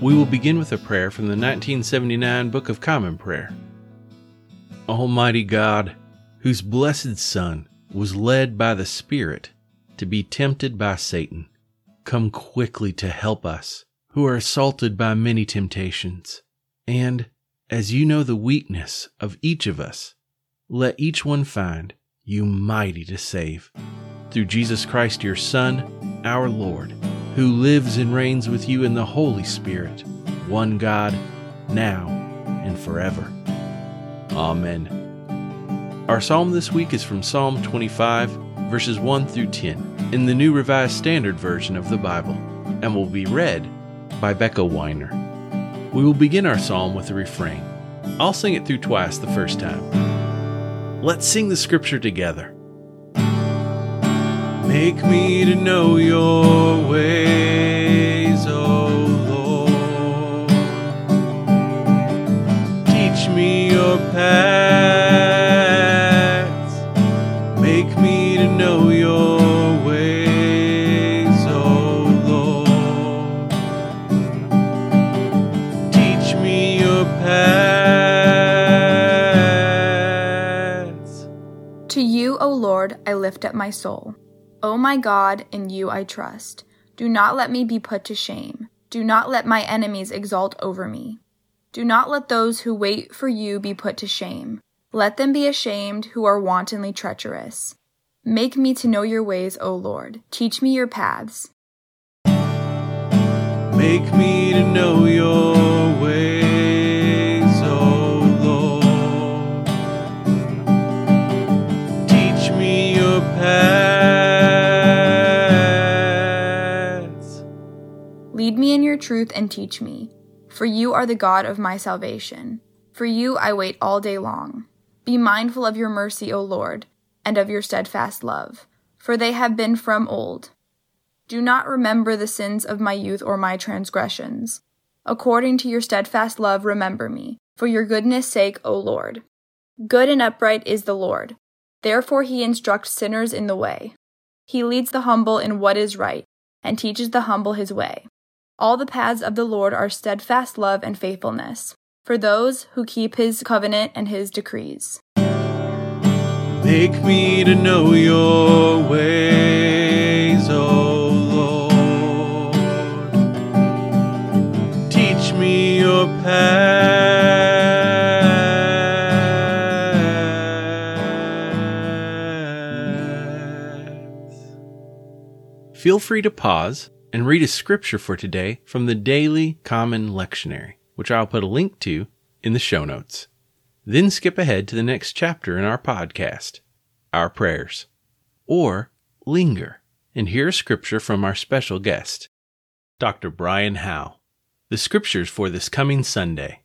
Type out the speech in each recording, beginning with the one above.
We will begin with a prayer from the 1979 Book of Common Prayer. Almighty God, whose blessed Son was led by the Spirit to be tempted by Satan, come quickly to help us who are assaulted by many temptations. And as you know the weakness of each of us, let each one find you mighty to save. Through Jesus Christ, your Son, our Lord who lives and reigns with you in the Holy Spirit, one God, now and forever. Amen. Our psalm this week is from Psalm 25, verses 1 through 10, in the New Revised Standard Version of the Bible, and will be read by Becca Weiner. We will begin our psalm with a refrain. I'll sing it through twice the first time. Let's sing the scripture together. Make me to know your ways, O Lord. Teach me your paths. Make me to know your ways, O Lord. Teach me your paths. To you, O Lord, I lift up my soul. O my God, in you I trust. Do not let me be put to shame. Do not let my enemies exult over me. Do not let those who wait for you be put to shame. Let them be ashamed who are wantonly treacherous. Make me to know your ways, O Lord. Teach me your paths. Make me to know your ways, and teach me, for you are the God of my salvation. For you I wait all day long. Be mindful of your mercy, O Lord, and of your steadfast love, for they have been from old. Do not remember the sins of my youth or my transgressions. According to your steadfast love, remember me, for your goodness' sake, O Lord. Good and upright is the Lord. Therefore he instructs sinners in the way. He leads the humble in what is right, and teaches the humble his way. All the paths of the Lord are steadfast love and faithfulness, for those who keep his covenant and his decrees. Make me to know your ways, O Lord. Teach me your paths. Feel free to pause and read a scripture for today from the Daily Common Lectionary, which I'll put a link to in the show notes. Then skip ahead to the next chapter in our podcast, Our Prayers. Or linger and hear a scripture from our special guest, Dr. Brian Howell. The scriptures for this coming Sunday,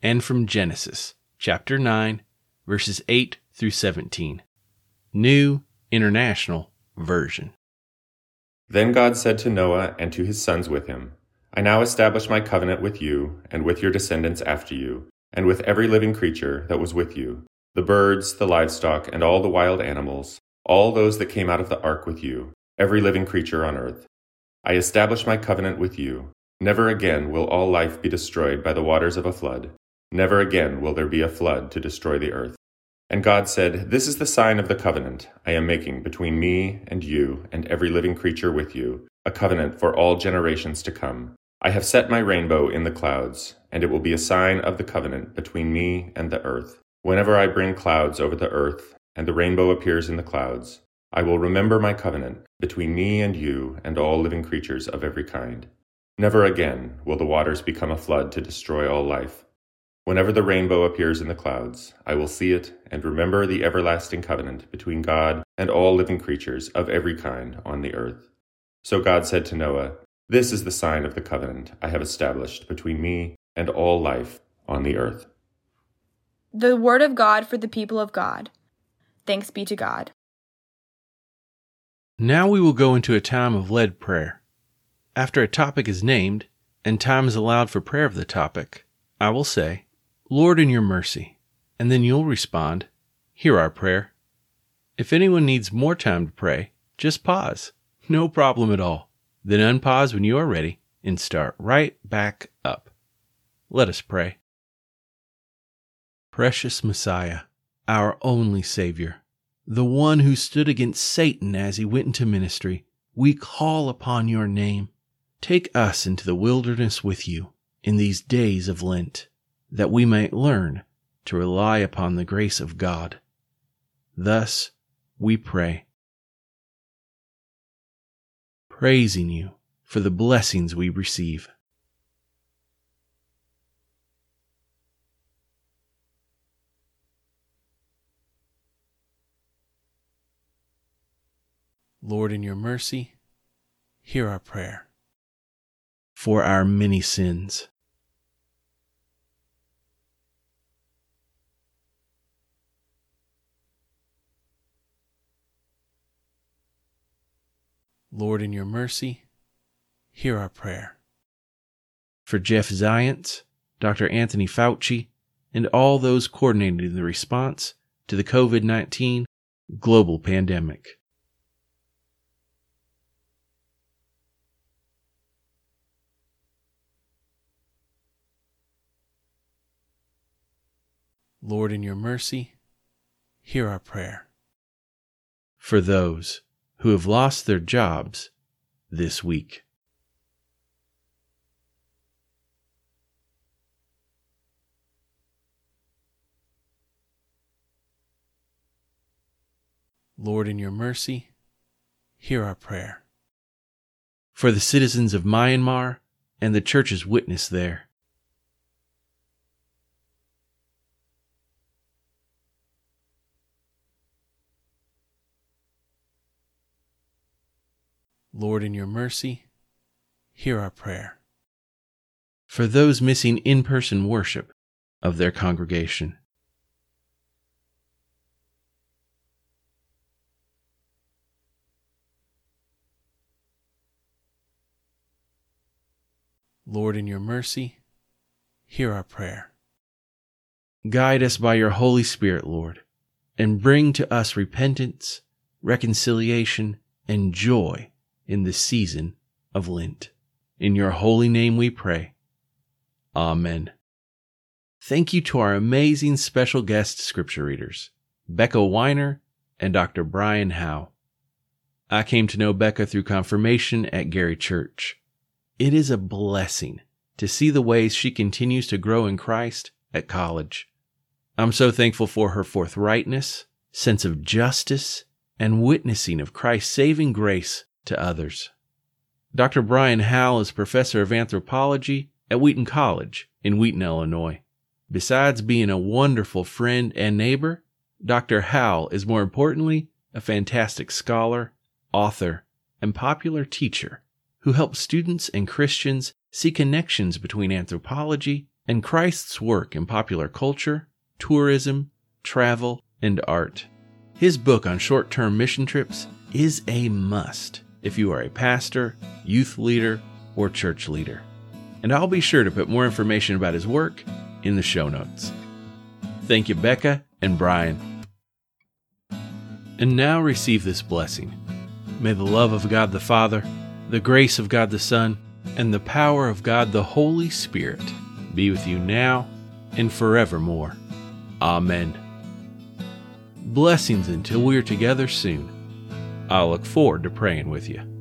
and from Genesis, chapter 9, verses 8 through 17. New International Version. Then God said to Noah and to his sons with him, I now establish my covenant with you and with your descendants after you, and with every living creature that was with you, the birds, the livestock, and all the wild animals, all those that came out of the ark with you, every living creature on earth. I establish my covenant with you. Never again will all life be destroyed by the waters of a flood. Never again will there be a flood to destroy the earth. And God said, This is the sign of the covenant I am making between me and you and every living creature with you, a covenant for all generations to come. I have set my rainbow in the clouds, and it will be a sign of the covenant between me and the earth. Whenever I bring clouds over the earth, and the rainbow appears in the clouds, I will remember my covenant between me and you and all living creatures of every kind. Never again will the waters become a flood to destroy all life. Whenever the rainbow appears in the clouds, I will see it and remember the everlasting covenant between God and all living creatures of every kind on the earth. So God said to Noah, This is the sign of the covenant I have established between me and all life on the earth. The word of God for the people of God. Thanks be to God. Now we will go into a time of led prayer. After a topic is named and time is allowed for prayer of the topic, I will say, Lord, in your mercy. And then you'll respond, Hear our prayer. If anyone needs more time to pray, just pause. No problem at all. Then unpause when you are ready and start right back up. Let us pray. Precious Messiah, our only Savior, the one who stood against Satan as he went into ministry, we call upon your name. Take us into the wilderness with you in these days of Lent that we might learn to rely upon the grace of God. Thus we pray, praising you for the blessings we receive. Lord, in your mercy, hear our prayer. For our many sins, Lord, in your mercy, hear our prayer. For Jeff Zients, Dr. Anthony Fauci, and all those coordinating the response to the COVID 19 global pandemic. Lord, in your mercy, hear our prayer. For those who have lost their jobs this week. Lord, in your mercy, hear our prayer. For the citizens of Myanmar and the church's witness there. Lord, in your mercy, hear our prayer. For those missing in person worship of their congregation. Lord, in your mercy, hear our prayer. Guide us by your Holy Spirit, Lord, and bring to us repentance, reconciliation, and joy in the season of Lent. In your holy name we pray. Amen. Thank you to our amazing special guest scripture readers, Becca Weiner and Dr. Brian Howell. I came to know Becca through confirmation at Gary Church. It is a blessing to see the ways she continues to grow in Christ at college. I'm so thankful for her forthrightness, sense of justice, and witnessing of Christ's saving grace to others. Dr. Brian Howell is professor of anthropology at Wheaton College in Wheaton, Illinois. Besides being a wonderful friend and neighbor, Dr. Howell is more importantly a fantastic scholar, author, and popular teacher who helps students and Christians see connections between anthropology and Christ's work in popular culture, tourism, travel, and art. His book on short term mission trips is a must if you are a pastor, youth leader, or church leader. And I'll be sure to put more information about his work in the show notes. Thank you, Becca and Brian. And now receive this blessing. May the love of God the Father, the grace of God the Son, and the power of God the Holy Spirit be with you now and forevermore. Amen. Blessings until we are together soon. I'll look forward to praying with you.